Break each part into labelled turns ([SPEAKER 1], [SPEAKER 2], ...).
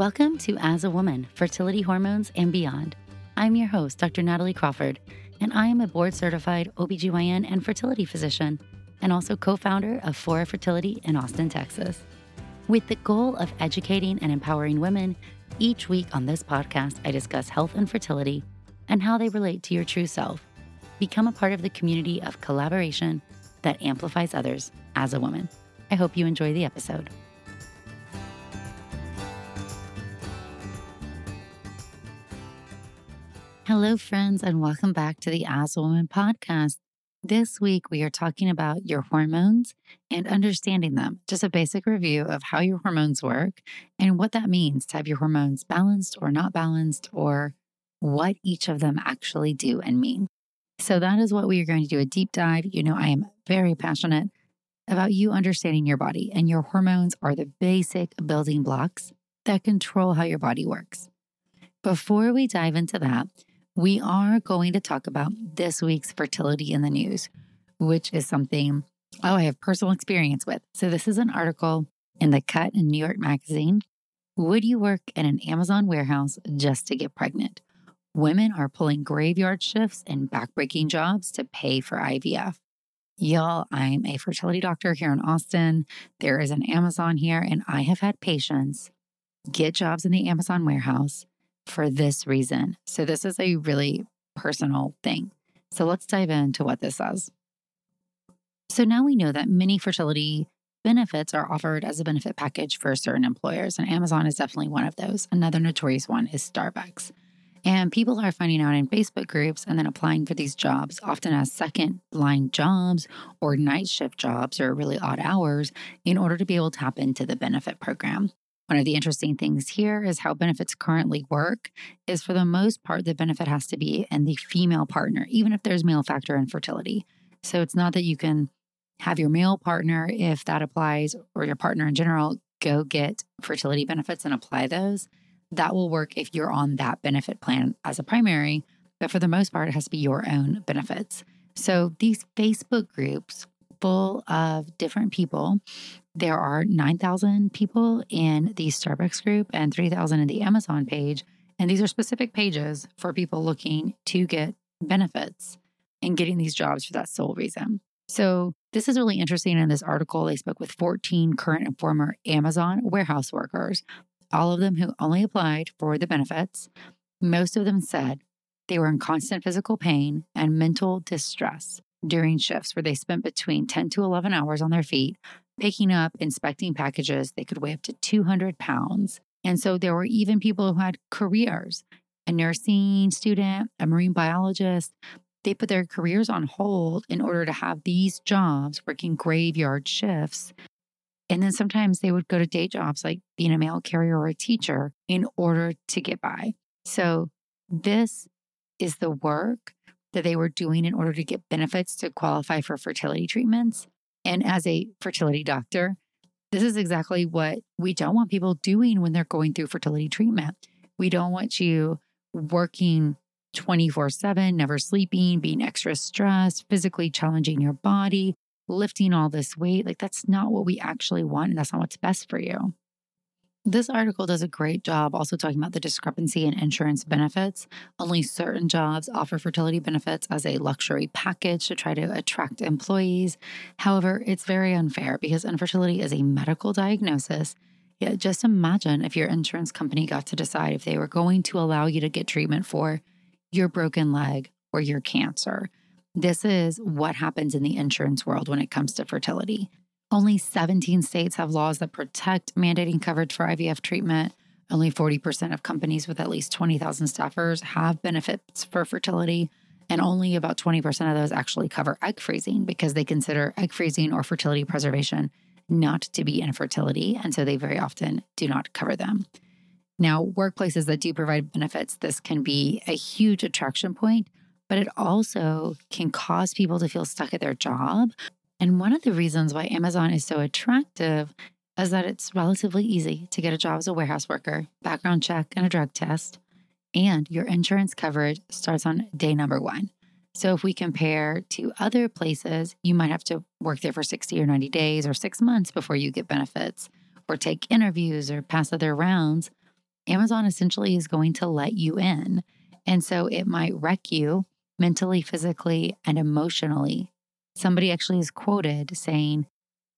[SPEAKER 1] Welcome to As a Woman Fertility Hormones and Beyond. I'm your host, Dr. Natalie Crawford, and I am a board certified OBGYN and fertility physician, and also co founder of Fora Fertility in Austin, Texas. With the goal of educating and empowering women, each week on this podcast, I discuss health and fertility and how they relate to your true self. Become a part of the community of collaboration that amplifies others as a woman. I hope you enjoy the episode. Hello, friends, and welcome back to the As a Woman podcast. This week, we are talking about your hormones and understanding them. Just a basic review of how your hormones work and what that means to have your hormones balanced or not balanced, or what each of them actually do and mean. So, that is what we are going to do a deep dive. You know, I am very passionate about you understanding your body, and your hormones are the basic building blocks that control how your body works. Before we dive into that, we are going to talk about this week's fertility in the news, which is something, oh, I have personal experience with. So, this is an article in the Cut in New York Magazine. Would you work in an Amazon warehouse just to get pregnant? Women are pulling graveyard shifts and backbreaking jobs to pay for IVF. Y'all, I'm a fertility doctor here in Austin. There is an Amazon here, and I have had patients get jobs in the Amazon warehouse for this reason. So, this is a really personal thing. So, let's dive into what this says. So, now we know that many fertility benefits are offered as a benefit package for certain employers, and Amazon is definitely one of those. Another notorious one is Starbucks. And people are finding out in Facebook groups and then applying for these jobs, often as second line jobs or night shift jobs or really odd hours, in order to be able to tap into the benefit program. One of the interesting things here is how benefits currently work is for the most part, the benefit has to be in the female partner, even if there's male factor infertility. So it's not that you can have your male partner, if that applies, or your partner in general, go get fertility benefits and apply those. That will work if you're on that benefit plan as a primary. But for the most part, it has to be your own benefits. So these Facebook groups full of different people there are 9,000 people in the Starbucks group and 3,000 in the Amazon page. And these are specific pages for people looking to get benefits and getting these jobs for that sole reason. So, this is really interesting. In this article, they spoke with 14 current and former Amazon warehouse workers, all of them who only applied for the benefits. Most of them said they were in constant physical pain and mental distress during shifts where they spent between 10 to 11 hours on their feet, picking up, inspecting packages. They could weigh up to 200 pounds. And so there were even people who had careers a nursing student, a marine biologist. They put their careers on hold in order to have these jobs working graveyard shifts. And then sometimes they would go to day jobs like being a mail carrier or a teacher in order to get by. So, this is the work that they were doing in order to get benefits to qualify for fertility treatments. And as a fertility doctor, this is exactly what we don't want people doing when they're going through fertility treatment. We don't want you working 24 7, never sleeping, being extra stressed, physically challenging your body, lifting all this weight. Like, that's not what we actually want. And that's not what's best for you. This article does a great job also talking about the discrepancy in insurance benefits. Only certain jobs offer fertility benefits as a luxury package to try to attract employees. However, it's very unfair because infertility is a medical diagnosis. Yet just imagine if your insurance company got to decide if they were going to allow you to get treatment for your broken leg or your cancer. This is what happens in the insurance world when it comes to fertility. Only 17 states have laws that protect mandating coverage for IVF treatment. Only 40% of companies with at least 20,000 staffers have benefits for fertility. And only about 20% of those actually cover egg freezing because they consider egg freezing or fertility preservation not to be infertility. And so they very often do not cover them. Now, workplaces that do provide benefits, this can be a huge attraction point, but it also can cause people to feel stuck at their job and one of the reasons why Amazon is so attractive is that it's relatively easy to get a job as a warehouse worker, background check, and a drug test. And your insurance coverage starts on day number one. So if we compare to other places, you might have to work there for 60 or 90 days or six months before you get benefits or take interviews or pass other rounds. Amazon essentially is going to let you in. And so it might wreck you mentally, physically, and emotionally. Somebody actually is quoted saying,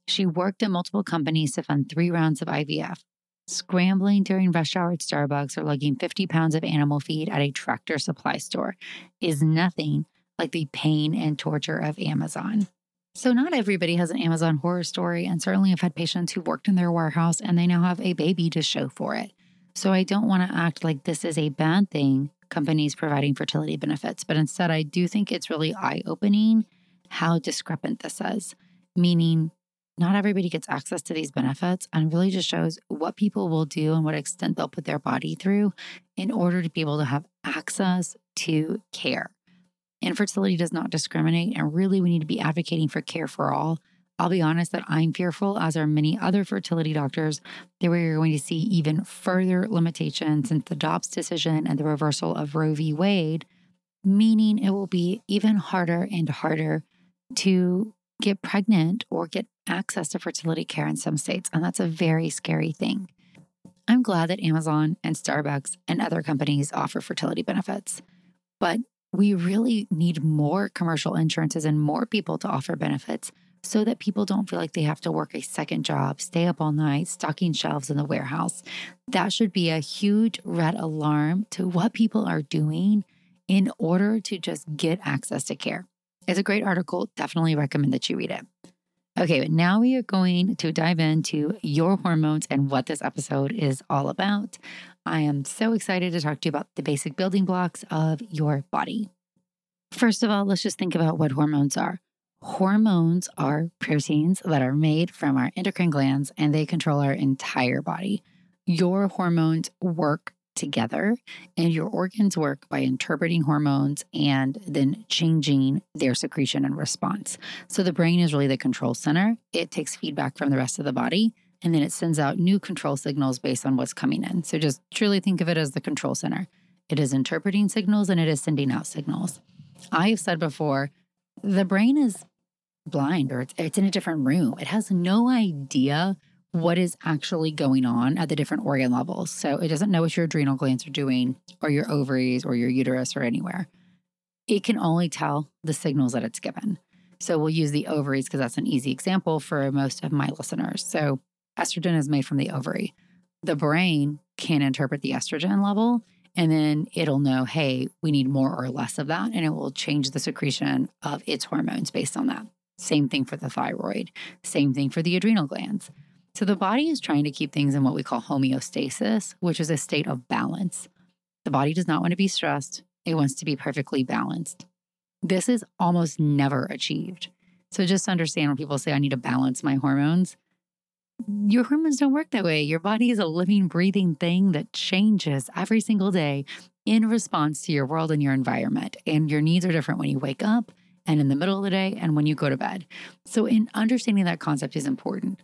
[SPEAKER 1] she worked at multiple companies to fund three rounds of IVF, scrambling during rush hour at Starbucks or lugging 50 pounds of animal feed at a tractor supply store is nothing like the pain and torture of Amazon. So, not everybody has an Amazon horror story, and certainly I've had patients who worked in their warehouse and they now have a baby to show for it. So, I don't want to act like this is a bad thing, companies providing fertility benefits, but instead, I do think it's really eye opening how discrepant this is, meaning not everybody gets access to these benefits and really just shows what people will do and what extent they'll put their body through in order to be able to have access to care. Infertility does not discriminate, and really, we need to be advocating for care for all. I'll be honest that I'm fearful, as are many other fertility doctors, that we're going to see even further limitations since the Dobbs decision and the reversal of Roe v. Wade, meaning it will be even harder and harder to get pregnant or get access to fertility care in some states. And that's a very scary thing. I'm glad that Amazon and Starbucks and other companies offer fertility benefits, but we really need more commercial insurances and more people to offer benefits so that people don't feel like they have to work a second job, stay up all night, stocking shelves in the warehouse. That should be a huge red alarm to what people are doing in order to just get access to care. It's a great article. Definitely recommend that you read it. Okay, but now we are going to dive into your hormones and what this episode is all about. I am so excited to talk to you about the basic building blocks of your body. First of all, let's just think about what hormones are. Hormones are proteins that are made from our endocrine glands and they control our entire body. Your hormones work together and your organs work by interpreting hormones and then changing their secretion and response. So the brain is really the control center. It takes feedback from the rest of the body and then it sends out new control signals based on what's coming in. So just truly think of it as the control center. It is interpreting signals and it is sending out signals. I have said before, the brain is blind or it's, it's in a different room. It has no idea what is actually going on at the different organ levels. So it doesn't know what your adrenal glands are doing or your ovaries or your uterus or anywhere. It can only tell the signals that it's given. So we'll use the ovaries because that's an easy example for most of my listeners. So estrogen is made from the ovary. The brain can interpret the estrogen level and then it'll know, hey, we need more or less of that. And it will change the secretion of its hormones based on that. Same thing for the thyroid, same thing for the adrenal glands. So the body is trying to keep things in what we call homeostasis, which is a state of balance. The body does not want to be stressed, it wants to be perfectly balanced. This is almost never achieved. So just understand when people say, I need to balance my hormones, your hormones don't work that way. Your body is a living, breathing thing that changes every single day in response to your world and your environment. And your needs are different when you wake up and in the middle of the day and when you go to bed. So, in understanding that concept is important.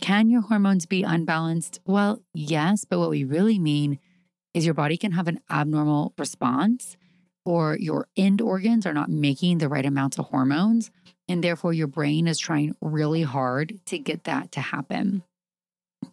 [SPEAKER 1] Can your hormones be unbalanced? Well, yes, but what we really mean is your body can have an abnormal response or your end organs are not making the right amounts of hormones. And therefore, your brain is trying really hard to get that to happen.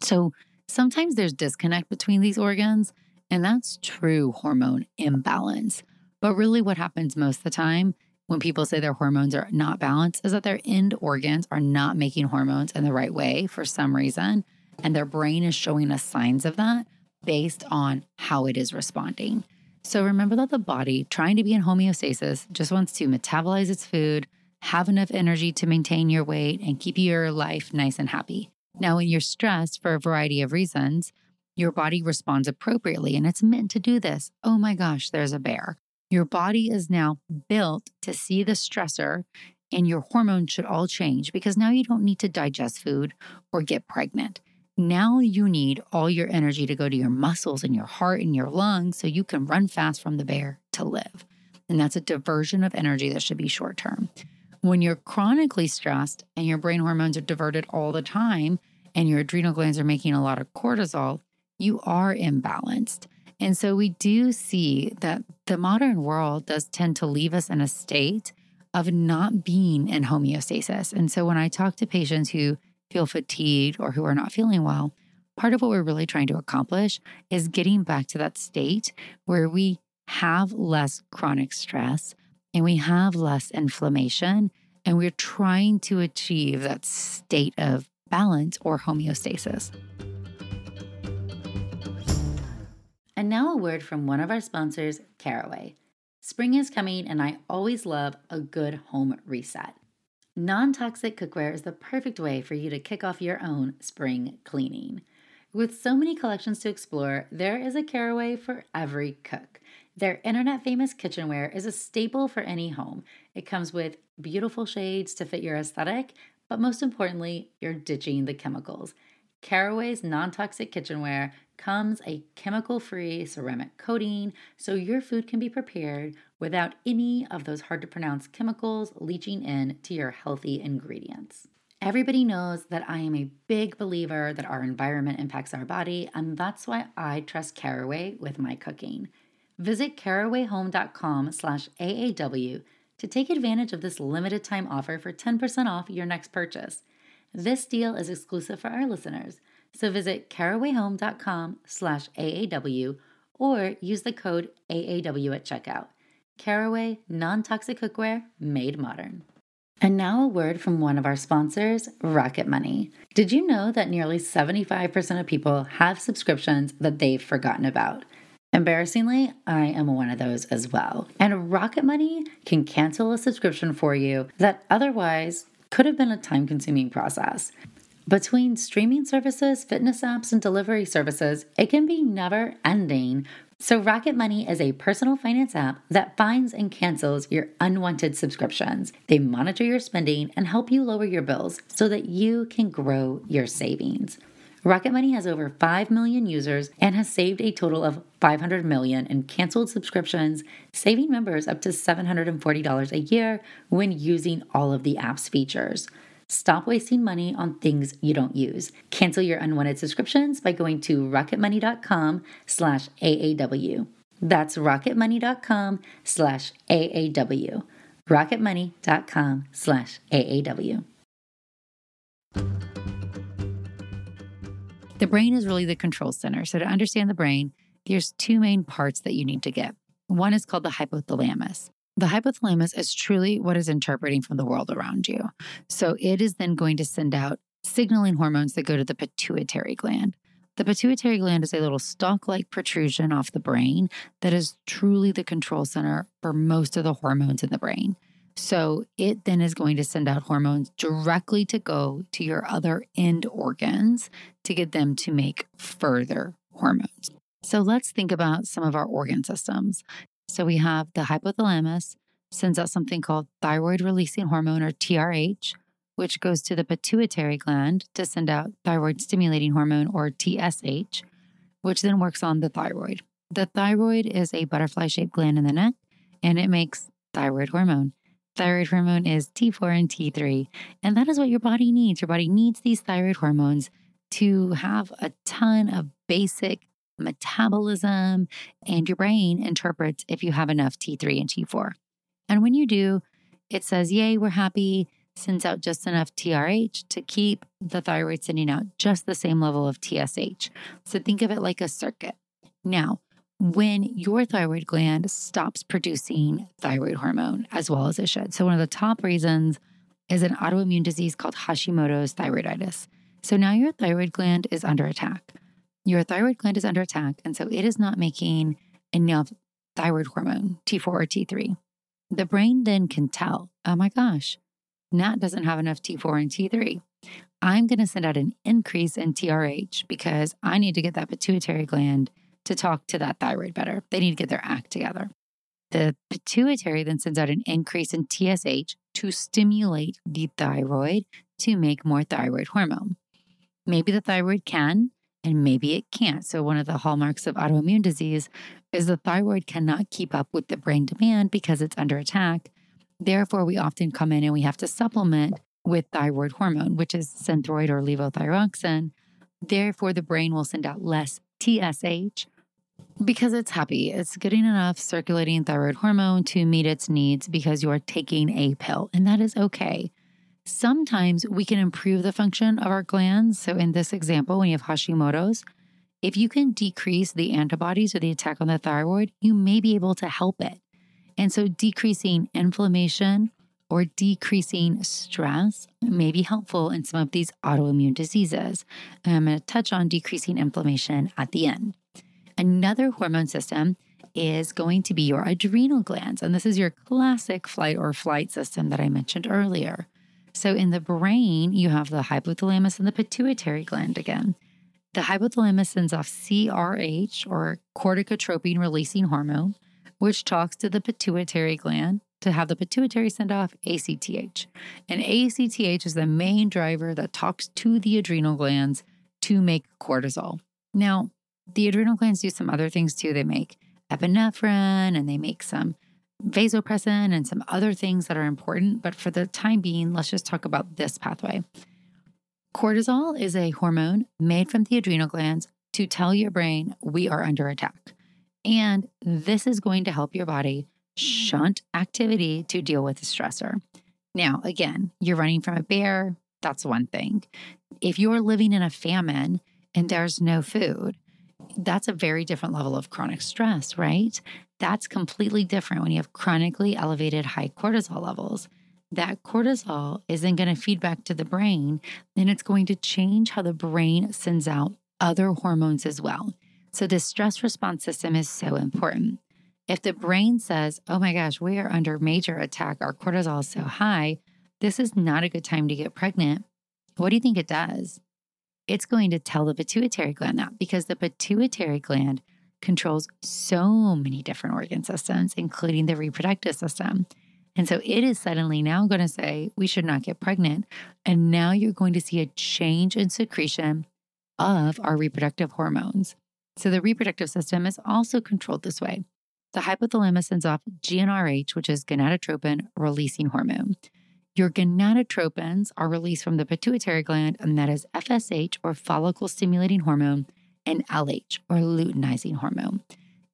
[SPEAKER 1] So sometimes there's disconnect between these organs, and that's true hormone imbalance. But really, what happens most of the time when people say their hormones are not balanced is that their end organs are not making hormones in the right way for some reason. And their brain is showing us signs of that based on how it is responding. So remember that the body, trying to be in homeostasis, just wants to metabolize its food, have enough energy to maintain your weight, and keep your life nice and happy. Now, when you're stressed for a variety of reasons, your body responds appropriately and it's meant to do this. Oh my gosh, there's a bear. Your body is now built to see the stressor, and your hormones should all change because now you don't need to digest food or get pregnant. Now you need all your energy to go to your muscles and your heart and your lungs so you can run fast from the bear to live. And that's a diversion of energy that should be short term. When you're chronically stressed and your brain hormones are diverted all the time and your adrenal glands are making a lot of cortisol, you are imbalanced. And so we do see that the modern world does tend to leave us in a state of not being in homeostasis. And so when I talk to patients who feel fatigued or who are not feeling well, part of what we're really trying to accomplish is getting back to that state where we have less chronic stress and we have less inflammation. And we're trying to achieve that state of balance or homeostasis. And now a word from one of our sponsors, Caraway. Spring is coming, and I always love a good home reset. Non toxic cookware is the perfect way for you to kick off your own spring cleaning. With so many collections to explore, there is a Caraway for every cook. Their internet famous kitchenware is a staple for any home. It comes with beautiful shades to fit your aesthetic, but most importantly, you're ditching the chemicals. Caraway's non toxic kitchenware comes a chemical free ceramic coating so your food can be prepared without any of those hard to pronounce chemicals leaching in to your healthy ingredients. Everybody knows that I am a big believer that our environment impacts our body, and that's why I trust Caraway with my cooking. Visit carawayhome.com slash AAW to take advantage of this limited time offer for 10% off your next purchase. This deal is exclusive for our listeners, so visit carawayhome.com slash AAW or use the code AAW at checkout. Caraway non-toxic cookware made modern. And now a word from one of our sponsors, Rocket Money. Did you know that nearly 75% of people have subscriptions that they've forgotten about? Embarrassingly, I am one of those as well. And Rocket Money can cancel a subscription for you that otherwise could have been a time consuming process. Between streaming services, fitness apps, and delivery services, it can be never ending. So, Rocket Money is a personal finance app that finds and cancels your unwanted subscriptions. They monitor your spending and help you lower your bills so that you can grow your savings. Rocket Money has over 5 million users and has saved a total of 500 million in canceled subscriptions, saving members up to $740 a year when using all of the app's features. Stop wasting money on things you don't use. Cancel your unwanted subscriptions by going to rocketmoney.com slash AAW. That's rocketmoney.com slash AAW. rocketmoney.com slash AAW. The brain is really the control center. So, to understand the brain, there's two main parts that you need to get. One is called the hypothalamus. The hypothalamus is truly what is interpreting from the world around you. So, it is then going to send out signaling hormones that go to the pituitary gland. The pituitary gland is a little stalk like protrusion off the brain that is truly the control center for most of the hormones in the brain. So it then is going to send out hormones directly to go to your other end organs to get them to make further hormones. So let's think about some of our organ systems. So we have the hypothalamus sends out something called thyroid releasing hormone or TRH, which goes to the pituitary gland to send out thyroid stimulating hormone or TSH, which then works on the thyroid. The thyroid is a butterfly shaped gland in the neck and it makes thyroid hormone. Thyroid hormone is T4 and T3. And that is what your body needs. Your body needs these thyroid hormones to have a ton of basic metabolism, and your brain interprets if you have enough T3 and T4. And when you do, it says, Yay, we're happy, sends out just enough TRH to keep the thyroid sending out just the same level of TSH. So think of it like a circuit. Now, when your thyroid gland stops producing thyroid hormone as well as it should. So, one of the top reasons is an autoimmune disease called Hashimoto's thyroiditis. So, now your thyroid gland is under attack. Your thyroid gland is under attack, and so it is not making enough thyroid hormone, T4 or T3. The brain then can tell, oh my gosh, Nat doesn't have enough T4 and T3. I'm going to send out an increase in TRH because I need to get that pituitary gland to talk to that thyroid better. They need to get their act together. The pituitary then sends out an increase in TSH to stimulate the thyroid to make more thyroid hormone. Maybe the thyroid can, and maybe it can't. So, one of the hallmarks of autoimmune disease is the thyroid cannot keep up with the brain demand because it's under attack. Therefore, we often come in and we have to supplement with thyroid hormone, which is synthroid or levothyroxine. Therefore, the brain will send out less TSH because it's happy. It's getting enough circulating thyroid hormone to meet its needs because you are taking a pill, and that is okay. Sometimes we can improve the function of our glands. So, in this example, when you have Hashimoto's, if you can decrease the antibodies or the attack on the thyroid, you may be able to help it. And so, decreasing inflammation or decreasing stress may be helpful in some of these autoimmune diseases. I'm going to touch on decreasing inflammation at the end. Another hormone system is going to be your adrenal glands. And this is your classic flight or flight system that I mentioned earlier. So, in the brain, you have the hypothalamus and the pituitary gland again. The hypothalamus sends off CRH or corticotropin releasing hormone, which talks to the pituitary gland to have the pituitary send off ACTH. And ACTH is the main driver that talks to the adrenal glands to make cortisol. Now, the adrenal glands do some other things too. They make epinephrine and they make some vasopressin and some other things that are important. But for the time being, let's just talk about this pathway. Cortisol is a hormone made from the adrenal glands to tell your brain we are under attack. And this is going to help your body shunt activity to deal with the stressor. Now, again, you're running from a bear, that's one thing. If you're living in a famine and there's no food, that's a very different level of chronic stress, right? That's completely different when you have chronically elevated high cortisol levels. That cortisol is then going to feed back to the brain, and it's going to change how the brain sends out other hormones as well. So, this stress response system is so important. If the brain says, oh my gosh, we are under major attack, our cortisol is so high, this is not a good time to get pregnant, what do you think it does? it's going to tell the pituitary gland that because the pituitary gland controls so many different organ systems, including the reproductive system. And so it is suddenly now going to say, we should not get pregnant. And now you're going to see a change in secretion of our reproductive hormones. So the reproductive system is also controlled this way. The hypothalamus sends off GnRH, which is gonadotropin releasing hormone. Your gonadotropins are released from the pituitary gland, and that is FSH or follicle stimulating hormone and LH or luteinizing hormone.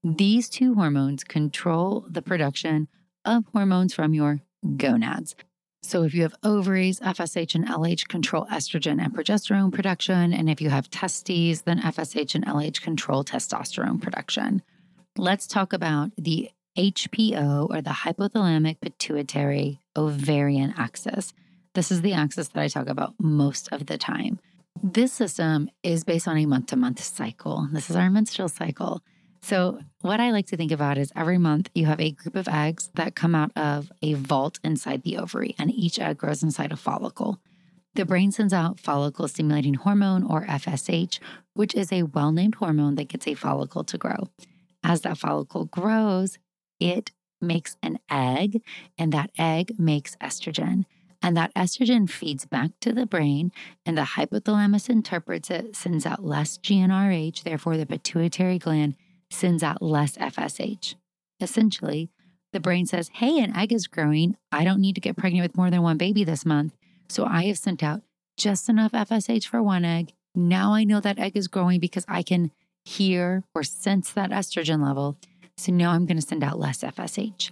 [SPEAKER 1] These two hormones control the production of hormones from your gonads. So, if you have ovaries, FSH and LH control estrogen and progesterone production. And if you have testes, then FSH and LH control testosterone production. Let's talk about the HPO or the hypothalamic pituitary ovarian axis. This is the axis that I talk about most of the time. This system is based on a month to month cycle. This is our menstrual cycle. So, what I like to think about is every month you have a group of eggs that come out of a vault inside the ovary, and each egg grows inside a follicle. The brain sends out follicle stimulating hormone or FSH, which is a well named hormone that gets a follicle to grow. As that follicle grows, it makes an egg, and that egg makes estrogen. And that estrogen feeds back to the brain, and the hypothalamus interprets it, sends out less GnRH. Therefore, the pituitary gland sends out less FSH. Essentially, the brain says, Hey, an egg is growing. I don't need to get pregnant with more than one baby this month. So I have sent out just enough FSH for one egg. Now I know that egg is growing because I can hear or sense that estrogen level. So now I'm going to send out less FSH.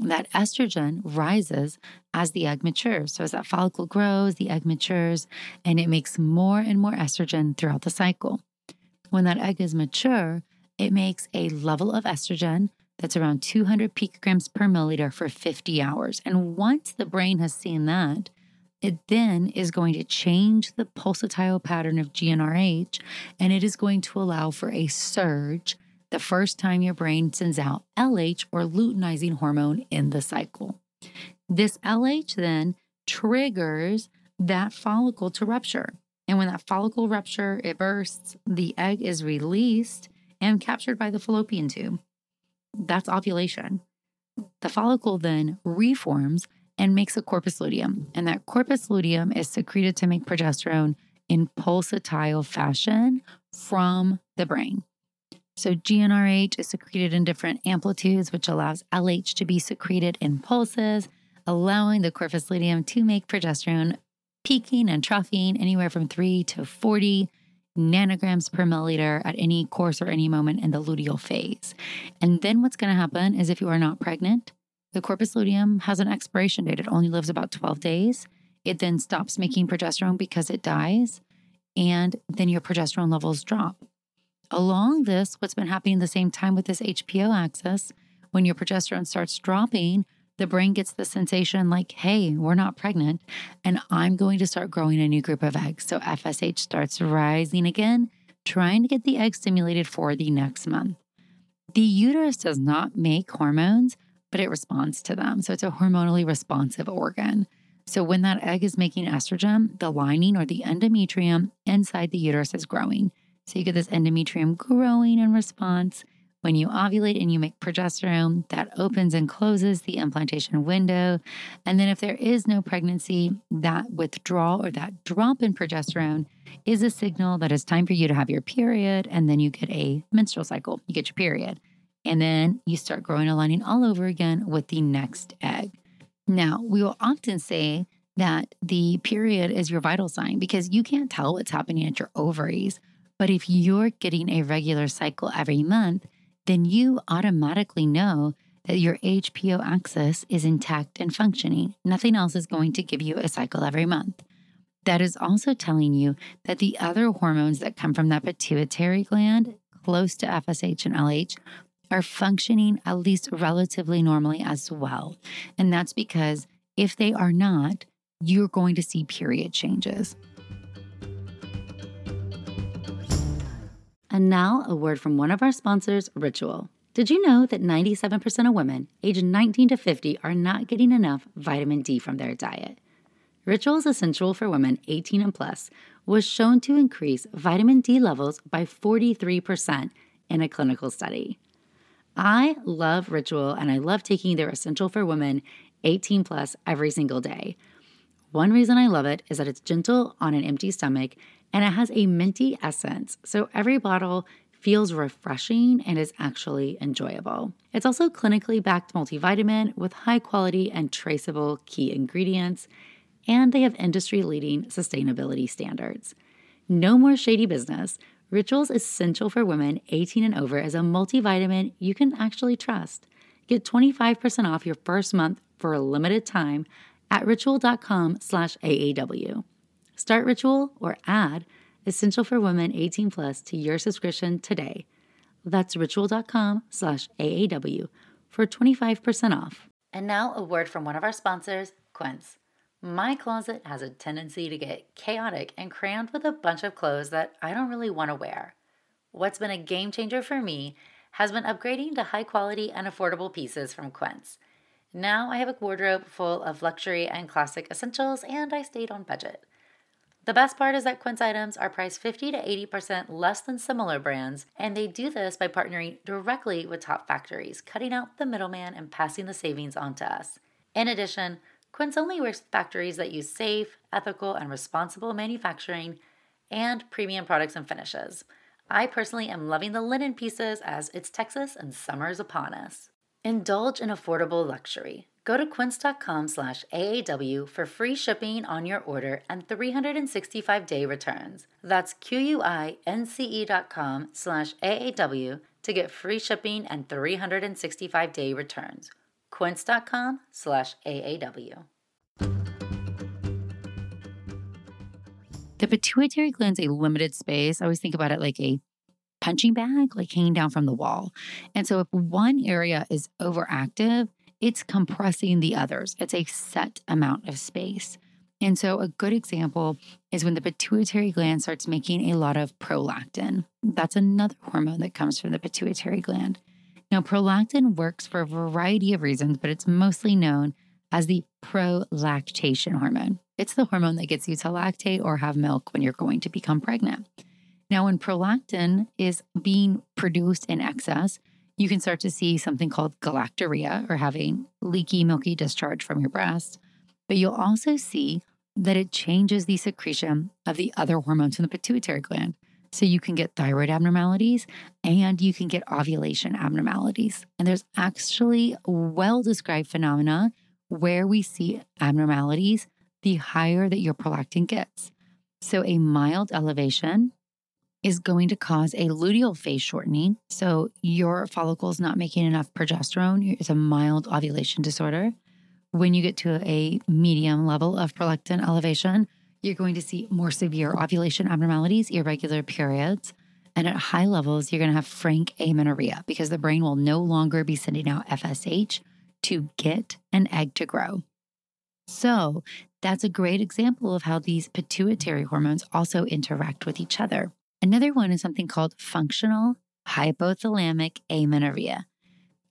[SPEAKER 1] That estrogen rises as the egg matures. So as that follicle grows, the egg matures, and it makes more and more estrogen throughout the cycle. When that egg is mature, it makes a level of estrogen that's around 200 picograms per milliliter for 50 hours. And once the brain has seen that, it then is going to change the pulsatile pattern of GnRH and it is going to allow for a surge the first time your brain sends out LH or luteinizing hormone in the cycle. This LH then triggers that follicle to rupture. And when that follicle rupture, it bursts, the egg is released and captured by the fallopian tube. That's ovulation. The follicle then reforms and makes a corpus luteum. And that corpus luteum is secreted to make progesterone in pulsatile fashion from the brain. So, GnRH is secreted in different amplitudes, which allows LH to be secreted in pulses, allowing the corpus luteum to make progesterone peaking and troughing anywhere from 3 to 40 nanograms per milliliter at any course or any moment in the luteal phase. And then what's going to happen is if you are not pregnant, the corpus luteum has an expiration date. It only lives about 12 days. it then stops making progesterone because it dies, and then your progesterone levels drop. Along this, what's been happening at the same time with this HPO axis, when your progesterone starts dropping, the brain gets the sensation like, hey, we're not pregnant, and I'm going to start growing a new group of eggs. So FSH starts rising again, trying to get the egg stimulated for the next month. The uterus does not make hormones, but it responds to them. So it's a hormonally responsive organ. So when that egg is making estrogen, the lining or the endometrium inside the uterus is growing. So you get this endometrium growing in response. When you ovulate and you make progesterone, that opens and closes the implantation window. And then, if there is no pregnancy, that withdrawal or that drop in progesterone is a signal that it's time for you to have your period. And then you get a menstrual cycle, you get your period. And then you start growing a lining all over again with the next egg. Now, we will often say that the period is your vital sign because you can't tell what's happening at your ovaries. But if you're getting a regular cycle every month, then you automatically know that your HPO axis is intact and functioning. Nothing else is going to give you a cycle every month. That is also telling you that the other hormones that come from that pituitary gland, close to FSH and LH, are functioning at least relatively normally as well. And that's because if they are not, you're going to see period changes. And now, a word from one of our sponsors, Ritual. Did you know that 97% of women aged 19 to 50 are not getting enough vitamin D from their diet? Ritual is essential for women 18 and plus was shown to increase vitamin D levels by 43% in a clinical study. I love Ritual and I love taking their Essential for Women 18 plus every single day. One reason I love it is that it's gentle on an empty stomach and it has a minty essence. So every bottle feels refreshing and is actually enjoyable. It's also clinically backed multivitamin with high quality and traceable key ingredients, and they have industry leading sustainability standards. No more shady business. Rituals Essential for Women 18 and over is a multivitamin you can actually trust. Get 25% off your first month for a limited time at ritual.com slash AAW. Start Ritual or add Essential for Women 18 Plus to your subscription today. That's ritual.com slash AAW for 25% off. And now a word from one of our sponsors, Quince. My closet has a tendency to get chaotic and crammed with a bunch of clothes that I don't really want to wear. What's been a game changer for me has been upgrading to high quality and affordable pieces from Quince. Now I have a wardrobe full of luxury and classic essentials, and I stayed on budget. The best part is that Quince items are priced 50 to 80% less than similar brands, and they do this by partnering directly with top factories, cutting out the middleman and passing the savings on to us. In addition, Quince only works with factories that use safe, ethical, and responsible manufacturing and premium products and finishes. I personally am loving the linen pieces as it's Texas and summer is upon us. Indulge in affordable luxury. Go to quince.com slash AAW for free shipping on your order and 365-day returns. That's Q-U-I-N-C-E dot com slash AAW to get free shipping and 365-day returns. quince.com slash AAW. The pituitary gland's a limited space. I always think about it like a punching bag, like hanging down from the wall. And so if one area is overactive, it's compressing the others. It's a set amount of space. And so, a good example is when the pituitary gland starts making a lot of prolactin. That's another hormone that comes from the pituitary gland. Now, prolactin works for a variety of reasons, but it's mostly known as the prolactation hormone. It's the hormone that gets you to lactate or have milk when you're going to become pregnant. Now, when prolactin is being produced in excess, you can start to see something called galactorrhea or having leaky, milky discharge from your breast. But you'll also see that it changes the secretion of the other hormones in the pituitary gland. So you can get thyroid abnormalities and you can get ovulation abnormalities. And there's actually well described phenomena where we see abnormalities the higher that your prolactin gets. So a mild elevation is going to cause a luteal phase shortening. So your follicle is not making enough progesterone. It's a mild ovulation disorder. when you get to a medium level of prolactin elevation, you're going to see more severe ovulation abnormalities, irregular periods. And at high levels, you're going to have frank amenorrhea because the brain will no longer be sending out FSH to get an egg to grow. So, that's a great example of how these pituitary hormones also interact with each other. Another one is something called functional hypothalamic amenorrhea.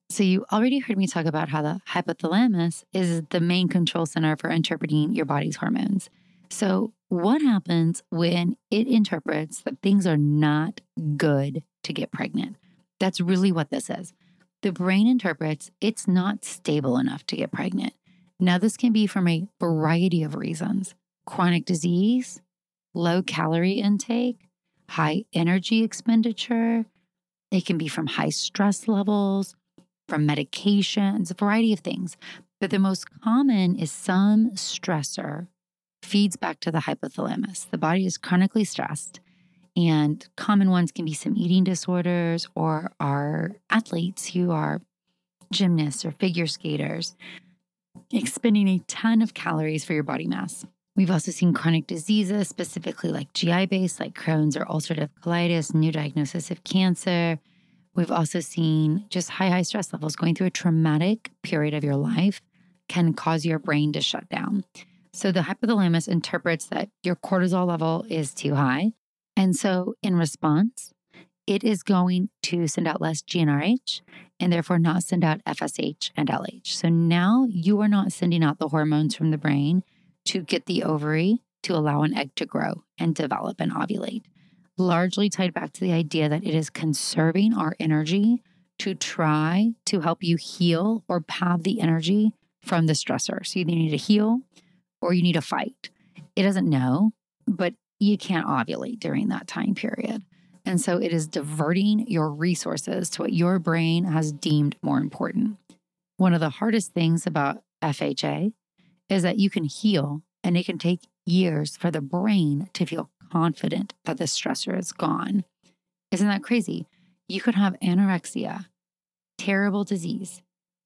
[SPEAKER 1] So, you already heard me talk about how the hypothalamus is the main control center for interpreting your body's hormones. So, what happens when it interprets that things are not good to get pregnant? That's really what this is. The brain interprets it's not stable enough to get pregnant. Now, this can be from a variety of reasons chronic disease, low calorie intake, high energy expenditure. It can be from high stress levels, from medications, a variety of things. But the most common is some stressor feeds back to the hypothalamus. The body is chronically stressed, and common ones can be some eating disorders or our athletes who are gymnasts or figure skaters, expending a ton of calories for your body mass. We've also seen chronic diseases, specifically like GI based, like Crohn's or ulcerative colitis, new diagnosis of cancer. We've also seen just high, high stress levels going through a traumatic period of your life can cause your brain to shut down. So the hypothalamus interprets that your cortisol level is too high. And so in response, it is going to send out less GnRH and therefore not send out FSH and LH. So now you are not sending out the hormones from the brain to get the ovary to allow an egg to grow and develop and ovulate. Largely tied back to the idea that it is conserving our energy to try to help you heal or have the energy from the stressor. So you need to heal or you need to fight. It doesn't know, but you can't ovulate during that time period. And so it is diverting your resources to what your brain has deemed more important. One of the hardest things about FHA is that you can heal and it can take years for the brain to feel confident that the stressor is gone. Isn't that crazy? You could have anorexia, terrible disease.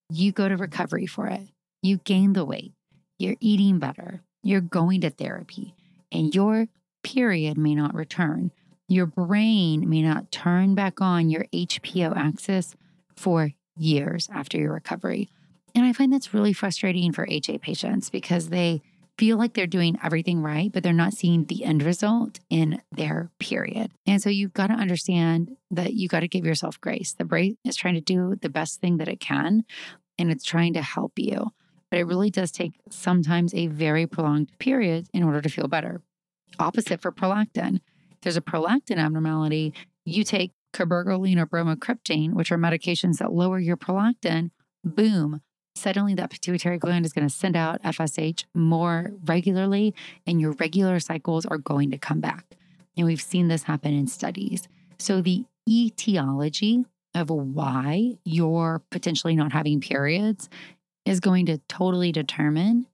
[SPEAKER 1] You go to recovery for it. You gain the weight you're eating better, you're going to therapy, and your period may not return. Your brain may not turn back on your HPO axis for years after your recovery. And I find that's really frustrating for HA patients because they feel like they're doing everything right, but they're not seeing the end result in their period. And so you've got to understand that you got to give yourself grace. The brain is trying to do the best thing that it can, and it's trying to help you but it really does take sometimes a very prolonged period in order to feel better. Opposite for prolactin. If there's a prolactin abnormality, you take cabergoline or bromocriptine, which are medications that lower your prolactin, boom, suddenly that pituitary gland is going to send out FSH more regularly, and your regular cycles are going to come back. And we've seen this happen in studies. So, the etiology of why you're potentially not having periods is going to totally determine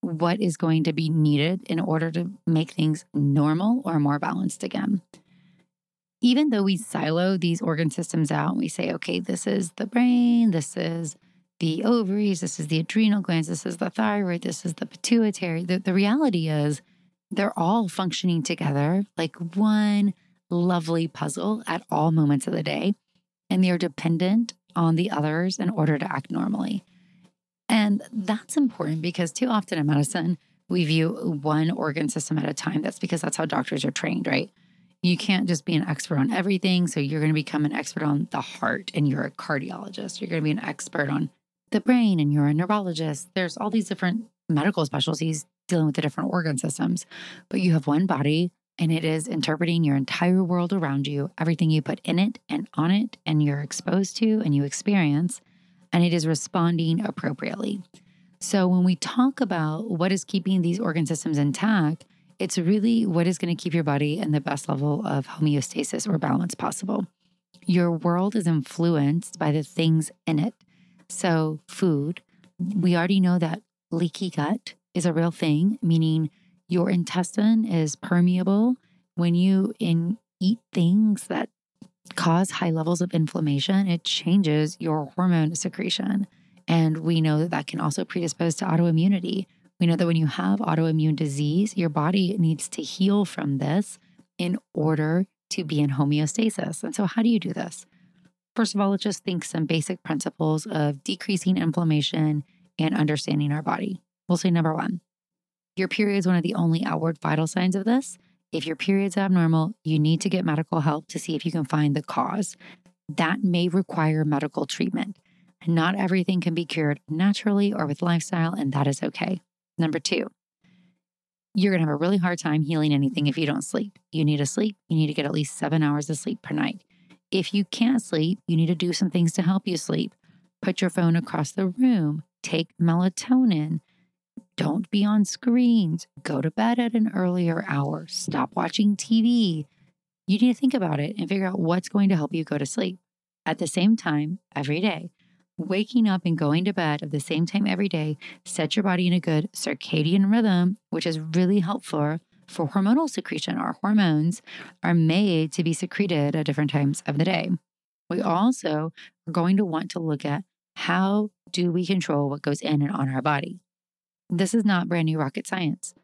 [SPEAKER 1] what is going to be needed in order to make things normal or more balanced again. Even though we silo these organ systems out, and we say, okay, this is the brain, this is the ovaries, this is the adrenal glands, this is the thyroid, this is the pituitary. The, the reality is they're all functioning together like one lovely puzzle at all moments of the day, and they're dependent on the others in order to act normally. And that's important because too often in medicine, we view one organ system at a time. That's because that's how doctors are trained, right? You can't just be an expert on everything. So you're going to become an expert on the heart and you're a cardiologist. You're going to be an expert on the brain and you're a neurologist. There's all these different medical specialties dealing with the different organ systems, but you have one body and it is interpreting your entire world around you, everything you put in it and on it, and you're exposed to and you experience and it is responding appropriately. So, when we talk about what is keeping these organ systems intact, it's really what is going to keep your body in the best level of homeostasis or balance possible. Your world is influenced by the things in it. So, food, we already know that leaky gut is a real thing, meaning your intestine is permeable when you in, eat things that cause high levels of inflammation, it changes your hormone secretion And we know that that can also predispose to autoimmunity. We know that when you have autoimmune disease, your body needs to heal from this in order to be in homeostasis. And so, how do you do this? First of all, let's just think some basic principles of decreasing inflammation and understanding our body. We'll say number one, your period is one of the only outward vital signs of this. If your period's abnormal, you need to get medical help to see if you can find the cause. That may require medical treatment. Not everything can be cured naturally or with lifestyle, and that is okay. Number two, you're to have a really hard time healing anything if you don't sleep. You need to sleep. You need to get at least seven hours of sleep per night. If you can't sleep, you need to do some things to help you sleep. Put your phone across the room, take melatonin. Don't be on screens. Go to bed at an earlier hour. Stop watching TV. You need to think about it and figure out what's going to help you go to sleep. At the same time, every day, waking up and going to bed at the same time every day sets your body in a good circadian rhythm, which is really helpful for hormonal secretion. Our hormones are made to be secreted at different times of the day. We mm. also are going to want to look at how do we control what goes in and on our body. This is not brand new rocket science.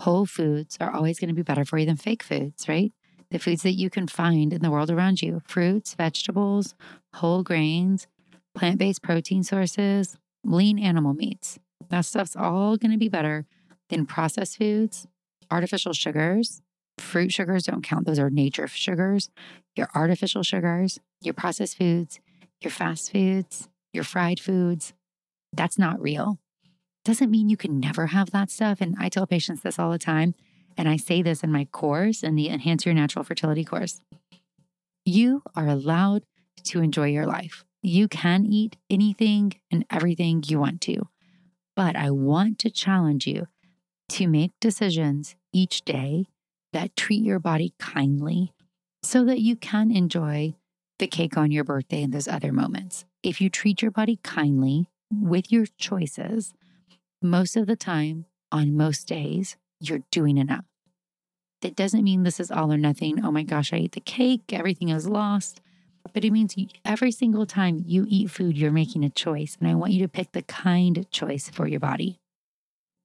[SPEAKER 1] Whole foods are always going to be better for you than fake foods, right? The foods that you can find in the world around you fruits, vegetables, whole grains, plant based protein sources, lean animal meats. That stuff's all going to be better than processed foods, artificial sugars. Fruit sugars don't count, those are nature sugars. Your artificial sugars, your processed foods, your fast foods, your fried foods. That's not real. Doesn't mean you can never have that stuff. And I tell patients this all the time. And I say this in my course, in the Enhance Your Natural Fertility course. You are allowed to enjoy your life. You can eat anything and everything you want to. But I want to challenge you to make decisions each day that treat your body kindly so that you can enjoy the cake on your birthday and those other moments. If you treat your body kindly with your choices, most of the time, on most days, you're doing enough. That doesn't mean this is all or nothing. Oh my gosh, I ate the cake, everything is lost but it means every single time you eat food, you're making a choice. And I want you to pick the kind choice for your body.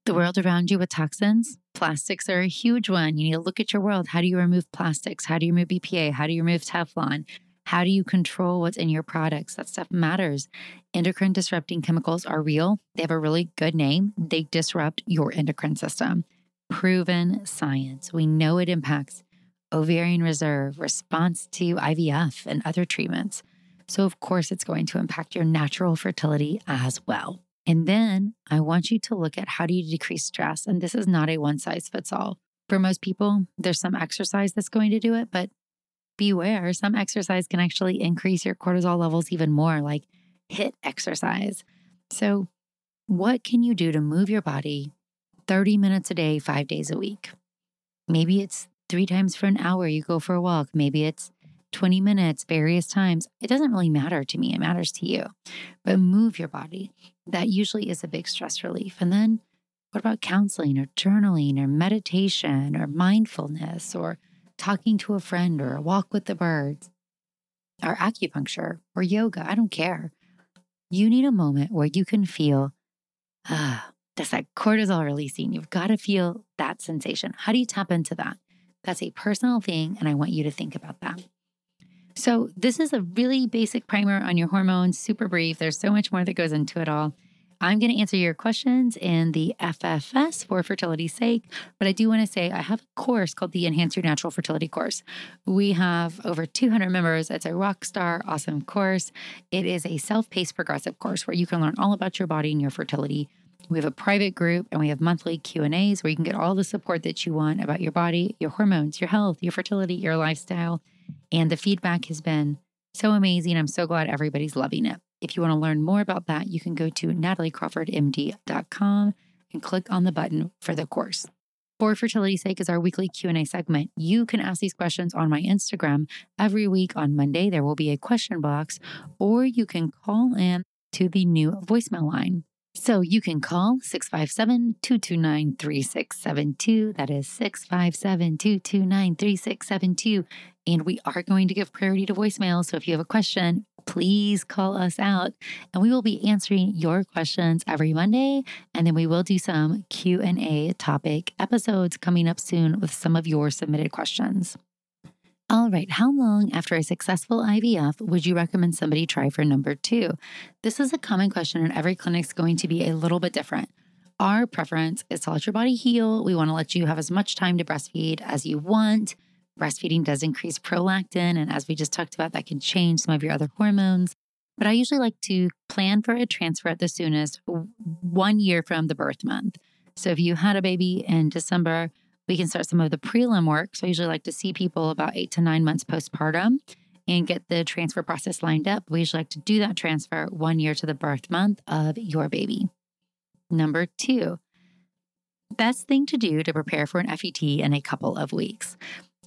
[SPEAKER 1] The world around you with toxins, plastics are a huge one. You need to look at your world. How do you remove plastics? How do you remove BPA? How do you remove Teflon? How do you control what's in your products? That stuff matters. Endocrine disrupting chemicals are real. They have a really good name. They disrupt your endocrine system. Proven science. We know it impacts ovarian reserve, response to IVF, and other treatments. So, of course, it's going to impact your natural fertility as well. And then I want you to look at how do you decrease stress? And this is not a one size fits all. For most people, there's some exercise that's going to do it, but beware, some exercise can actually increase your cortisol levels even more, like HIIT exercise. So, what can you do to move your body 30 minutes a day, five days a week? Maybe it's three times for an hour, you go for a walk. Maybe it's 20 minutes, various times. It doesn't really matter to me. It matters to you. But move your body. That usually is a big stress relief. And then what about counseling or journaling or meditation or mindfulness or talking to a friend or a walk with the birds or acupuncture or yoga? I don't care. You need a moment where you can feel, ah, that's that cortisol releasing. You've got to feel that sensation. How do you tap into that? That's a personal thing, and I want you to think about that. So, this is a really basic primer on your hormones, super brief. There's so much more that goes into it all. I'm going to answer your questions in the FFS for fertility's sake, but I do want to say I have a course called the Enhance Your Natural Fertility course. We have over 200 members. It's a rock star, awesome course. It is a self paced progressive course where you can learn all about your body and your fertility we have a private group and we have monthly Q&As where you can get all the support that you want about your body, your hormones, your health, your fertility, your lifestyle. And the feedback has been so amazing. I'm so glad everybody's loving it. If you want to learn more about that, you can go to nataliecrawfordmd.com and click on the button for the course. For fertility's sake is our weekly Q&A segment. You can ask these questions on my Instagram every week on Monday. There will be a question box or you can call in to the new voicemail line so you can call 657 229 3672. That is 657 229 3672. And we are going to give priority to voicemail. So if you have a question, please call us out and we will be answering your questions every Monday and then we will do some Q&A topic episodes coming up soon with some of your submitted questions. All right, how long after a successful IVF would you recommend somebody try for number 2? This is a common question and every clinic is going to be a little bit different. Our preference is to let your body heal. We want to let you have as much time to breastfeed as you want. Breastfeeding does increase prolactin. And as we just talked about, that can change some of your other hormones. But I usually like to plan for a transfer at the soonest one year from the birth month. So if you had a baby in December, we can start some of the prelim work. So I usually like to see people about eight to nine months postpartum and get the transfer process lined up. We usually like to do that transfer one year to the birth month of your baby. Number two, best thing to do to prepare for an FET in a couple of weeks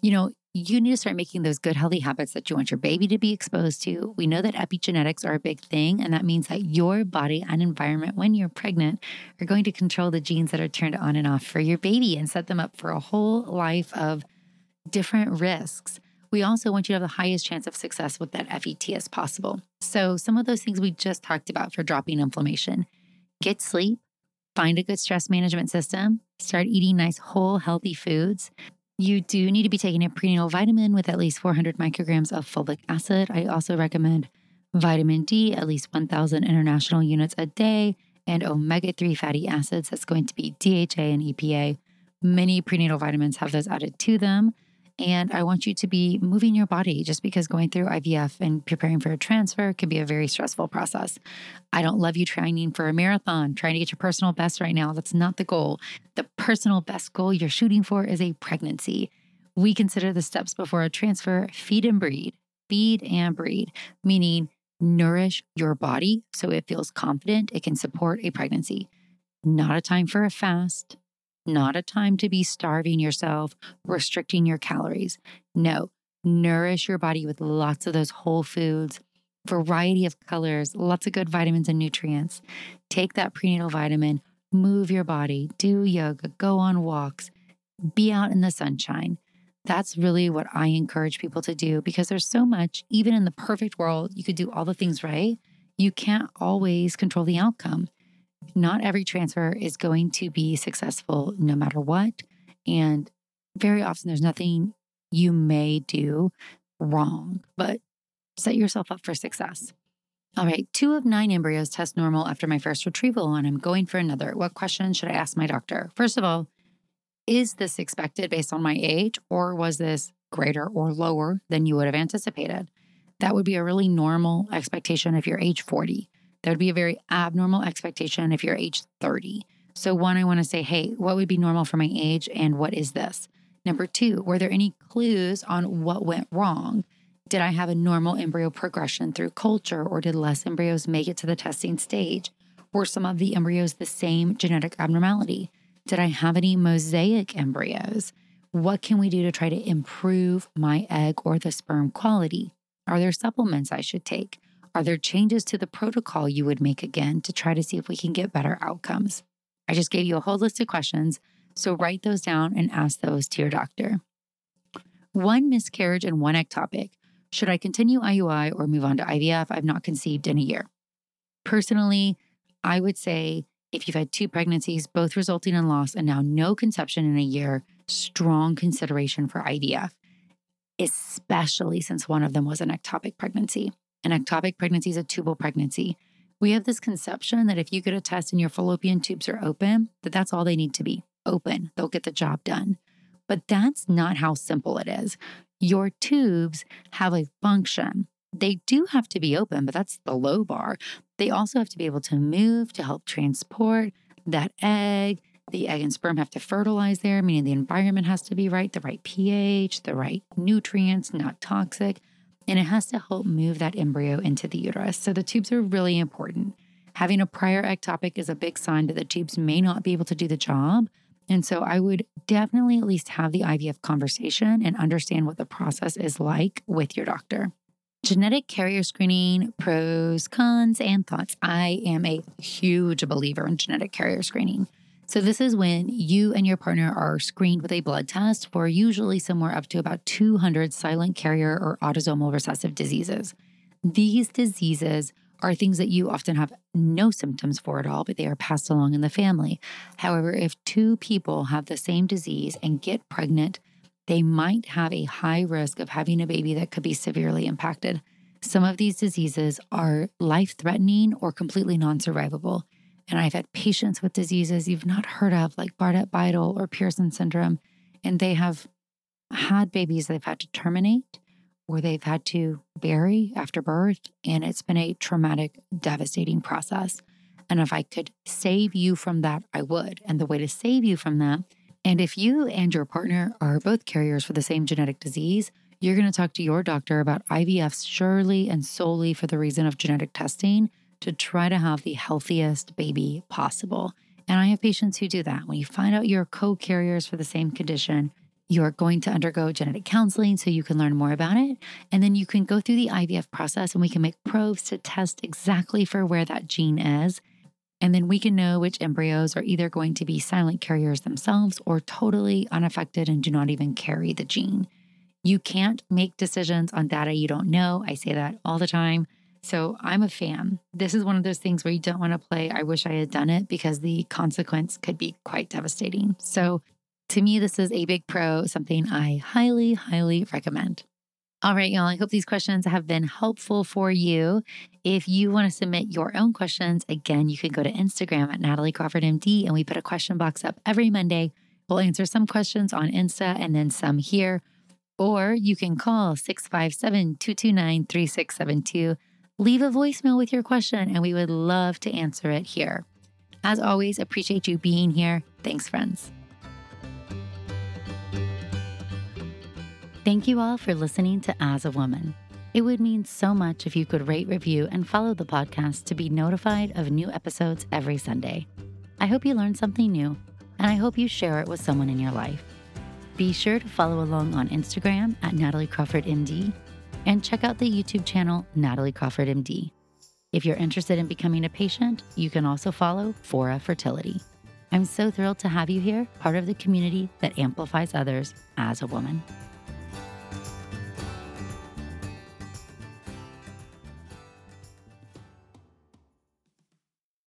[SPEAKER 1] you know, you need to start making those good, healthy habits that you want your baby to be exposed to. We know that epigenetics are a big thing, and that means that your body and environment when you're pregnant are going to control the genes that are turned on and off for your baby and set them up for a whole life of different risks. We also want you to have the highest chance of success with that FET as possible. So, some of those things we just talked about for dropping inflammation get sleep, find a good stress management system, start eating nice, whole, healthy foods. You do need to be taking a prenatal vitamin with at least 400 micrograms of folic acid. I also recommend vitamin D, at least 1,000 international units a day, and omega 3 fatty acids. That's going to be DHA and EPA. Many prenatal vitamins have those added to them. And I want you to be moving your body just because going through IVF and preparing for a transfer can be a very stressful process. I don't love you training for a marathon, trying to get your personal best right now. That's not the goal. The personal best goal you're shooting for is a pregnancy. We consider the steps before a transfer feed and breed, feed and breed, meaning nourish your body so it feels confident it can support a pregnancy. Not a time for a fast, not a time to be starving yourself, restricting your calories. No, nourish your body with lots of those whole foods, variety of colors, lots of good vitamins and nutrients. Take that prenatal vitamin, move your body, do yoga, go on walks, be out in the sunshine. That's really what I encourage people to do because there's so much, even in the perfect world, you could do all the things right. You can't always control the outcome not every transfer is going to be successful no matter what. And very often there's nothing you may do wrong, but set yourself up for success. All right, two of nine embryos test normal after my first retrieval, and I'm going for another. What question should I ask my doctor? First of all, is this expected based on my age, or was this greater or lower than you would have anticipated? That would be a really normal expectation if you're age 40. That would be a very abnormal expectation if you're age 30. So, one, I want to say, hey, what would be normal for my age and what is this? Number two, were there any clues on what went wrong? Did I have a normal embryo progression through culture or did less embryos make it to the testing stage? Were some of the embryos the same genetic abnormality? Did I have any mosaic embryos? What can we do to try to improve my egg or the sperm quality? Are there supplements I should take? Are there changes to the protocol you would make again to try to see if we can get better outcomes? I just gave you a whole list of questions, so write those down and ask those to your doctor. One miscarriage and one ectopic. Should I continue IUI or move on to IVF? I've not conceived in a year. Personally, I would say if you've had two pregnancies, both resulting in loss, and now no conception in a year, strong consideration for IVF, especially since one of them was an ectopic pregnancy. An ectopic pregnancy is a tubal pregnancy. We have this conception that if you get a test and your fallopian tubes are open, that that's all they need to be open. They'll get the job done. But that's not how simple it is. Your tubes have a function. They do have to be open, but that's the low bar. They also have to be able to move to help transport that egg. The egg and sperm have to fertilize there, meaning the environment has to be right, the right pH, the right nutrients, not toxic and it has to help move that embryo into the uterus. So the tubes are really important. Having a prior ectopic is a big sign that the tubes may not be able to do the job. And so I would definitely at least have the IVF conversation and understand what the process is like with your doctor. Genetic carrier screening, pros, cons, and thoughts. I am a huge believer in genetic carrier screening. So, this is when you and your partner are screened with a blood test for usually somewhere up to about 200 silent carrier or autosomal recessive diseases. These diseases are things that you often have no symptoms for at all, but they are passed along in the family. However, if two people have the same disease and get pregnant, they might have a high risk of having a baby that could be severely impacted. Some of these diseases are life threatening or completely non survivable. And I've had patients with diseases you've not heard of, like Bardet-Biedl or Pearson syndrome, and they have had babies they've had to terminate or they've had to bury after birth. And it's been a traumatic, devastating process. And if I could save you from that, I would. And the way to save you from that, and if you and your partner are both carriers for the same genetic disease, you're going to talk to your doctor about IVF surely and solely for the reason of genetic testing to try to have the healthiest baby possible. And I have patients who do that. When you find out you're co carriers for the same condition, you're going to undergo genetic counseling so you can learn more about it. And then you can go through the IVF process and we can make probes to test exactly for where that gene is. And then we can know which embryos are either going to be silent carriers themselves or totally unaffected and do not even carry the gene. You can't make decisions on data you don't know. I say that all the time. So I'm a fan. This is one of those things where you don't want to play, I wish I had done it because the consequence could be quite devastating. So to me, this is a big pro, something I highly, highly recommend. All right, y'all. I hope these questions have been helpful for you. If you want to submit your own questions, again, you can go to Instagram at Natalie Crawford MD, and we put a question box up every Monday. We'll answer some questions on Insta and then some here. Or you can call 657 229 3672. Leave a voicemail with your question, and we would love to answer it here. As always, appreciate you being here. Thanks, friends. Thank you all for listening to As a Woman. It would mean so much if you could rate, review, and follow the podcast to be notified of new episodes every Sunday. I hope you learned something new, and I hope you share it with someone in your life. Be sure to follow along on Instagram at Natalie Crawford MD and check out the YouTube channel Natalie Crawford MD. If you're interested in becoming a patient, you can also follow Fora Fertility. I'm so thrilled to have you here, part of the community that amplifies others as a woman.